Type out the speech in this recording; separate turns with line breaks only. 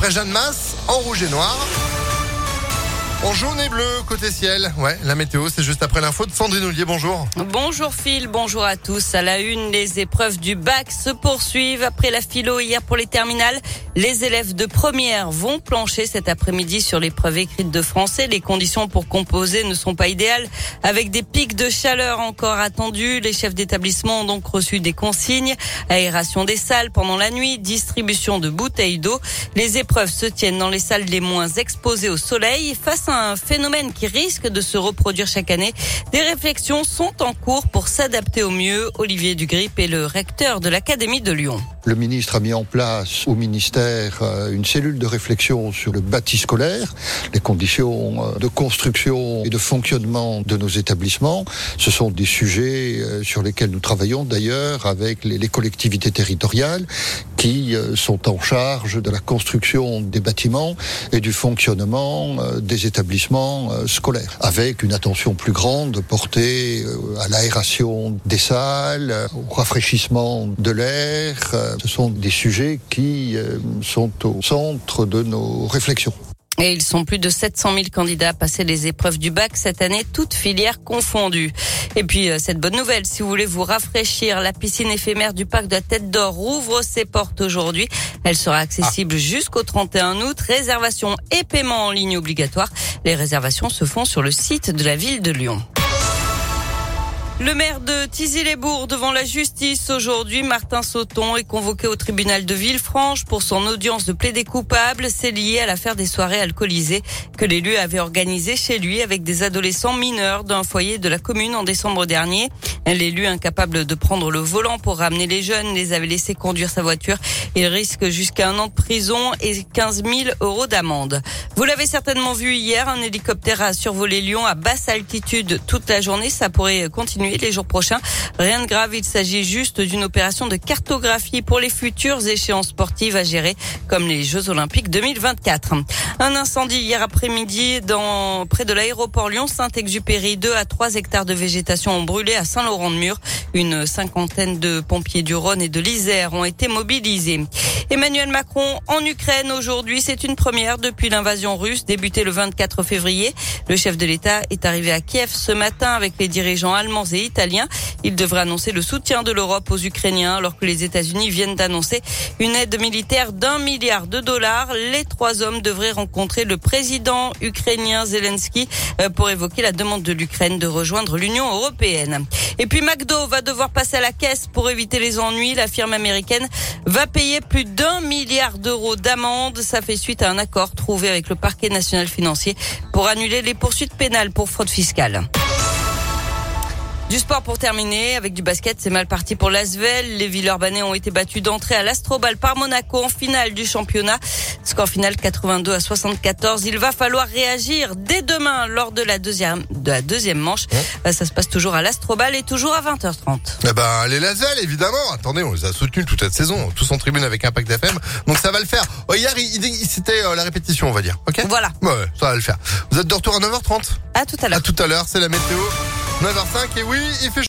après Jeanne Masse en rouge et noir. En jaune et bleu, côté ciel. Ouais, la météo, c'est juste après l'info de Sandrine Ollier. Bonjour.
Bonjour Phil, bonjour à tous. À la une, les épreuves du bac se poursuivent. Après la philo hier pour les terminales, les élèves de première vont plancher cet après-midi sur l'épreuve écrite de français. Les conditions pour composer ne sont pas idéales, avec des pics de chaleur encore attendus. Les chefs d'établissement ont donc reçu des consignes. Aération des salles pendant la nuit, distribution de bouteilles d'eau. Les épreuves se tiennent dans les salles les moins exposées au soleil. Face un phénomène qui risque de se reproduire chaque année. Des réflexions sont en cours pour s'adapter au mieux. Olivier Dugrip est le recteur de l'Académie de Lyon.
Le ministre a mis en place au ministère euh, une cellule de réflexion sur le bâti scolaire, les conditions euh, de construction et de fonctionnement de nos établissements. Ce sont des sujets euh, sur lesquels nous travaillons d'ailleurs avec les collectivités territoriales qui sont en charge de la construction des bâtiments et du fonctionnement des établissements scolaires, avec une attention plus grande portée à l'aération des salles, au rafraîchissement de l'air ce sont des sujets qui euh, sont au centre de nos réflexions.
Et ils sont plus de 700 000 candidats à passer les épreuves du bac cette année, toutes filières confondues. Et puis, euh, cette bonne nouvelle, si vous voulez vous rafraîchir, la piscine éphémère du parc de la Tête d'Or rouvre ses portes aujourd'hui. Elle sera accessible jusqu'au 31 août. Réservation et paiement en ligne obligatoire. Les réservations se font sur le site de la ville de Lyon. Le maire de Tizy-les-Bourgs devant la justice aujourd'hui, Martin Sauton est convoqué au tribunal de Villefranche pour son audience de plaidé coupable. C'est lié à l'affaire des soirées alcoolisées que l'élu avait organisées chez lui avec des adolescents mineurs d'un foyer de la commune en décembre dernier. L'élu incapable de prendre le volant pour ramener les jeunes les avait laissés conduire sa voiture. Il risque jusqu'à un an de prison et 15 000 euros d'amende. Vous l'avez certainement vu hier, un hélicoptère a survolé Lyon à basse altitude toute la journée. Ça pourrait continuer les jours prochains. Rien de grave, il s'agit juste d'une opération de cartographie pour les futures échéances sportives à gérer, comme les Jeux Olympiques 2024. Un incendie hier après-midi dans près de l'aéroport Lyon-Saint-Exupéry. 2 à 3 hectares de végétation ont brûlé à Saint-Laurent-de-Mur. Une cinquantaine de pompiers du Rhône et de l'Isère ont été mobilisés. Emmanuel Macron en Ukraine aujourd'hui, c'est une première depuis l'invasion russe débutée le 24 février. Le chef de l'État est arrivé à Kiev ce matin avec les dirigeants allemands et italiens. Il devrait annoncer le soutien de l'Europe aux Ukrainiens alors que les États-Unis viennent d'annoncer une aide militaire d'un milliard de dollars. Les trois hommes devraient rencontrer le président ukrainien Zelensky euh, pour évoquer la demande de l'Ukraine de rejoindre l'Union européenne. Et puis McDo va devoir passer à la caisse pour éviter les ennuis. La firme américaine va payer plus d'un milliard d'euros d'amende. Ça fait suite à un accord trouvé avec le parquet national financier pour annuler les poursuites pénales pour fraude fiscale. Du sport pour terminer, avec du basket, c'est mal parti pour l'Asvel. Les Villeurbanais ont été battus d'entrée à l'Astrobal par Monaco en finale du championnat. Score final 82 à 74. Il va falloir réagir dès demain lors de la deuxième, de la deuxième manche. Euh, ça se passe toujours à l'Astrobal et toujours à 20h30.
Eh ben, les Lasvel, évidemment. Attendez, on les a soutenus toute cette saison, tous en tribune avec Impact FM. Donc ça va le faire. Oh, hier, il, c'était euh, la répétition, on va dire. Ok?
Voilà.
Ouais, ça va le faire. Vous êtes de retour à 9h30.
À tout à l'heure. À
tout à l'heure, c'est la météo. 9h05 et oui, il fait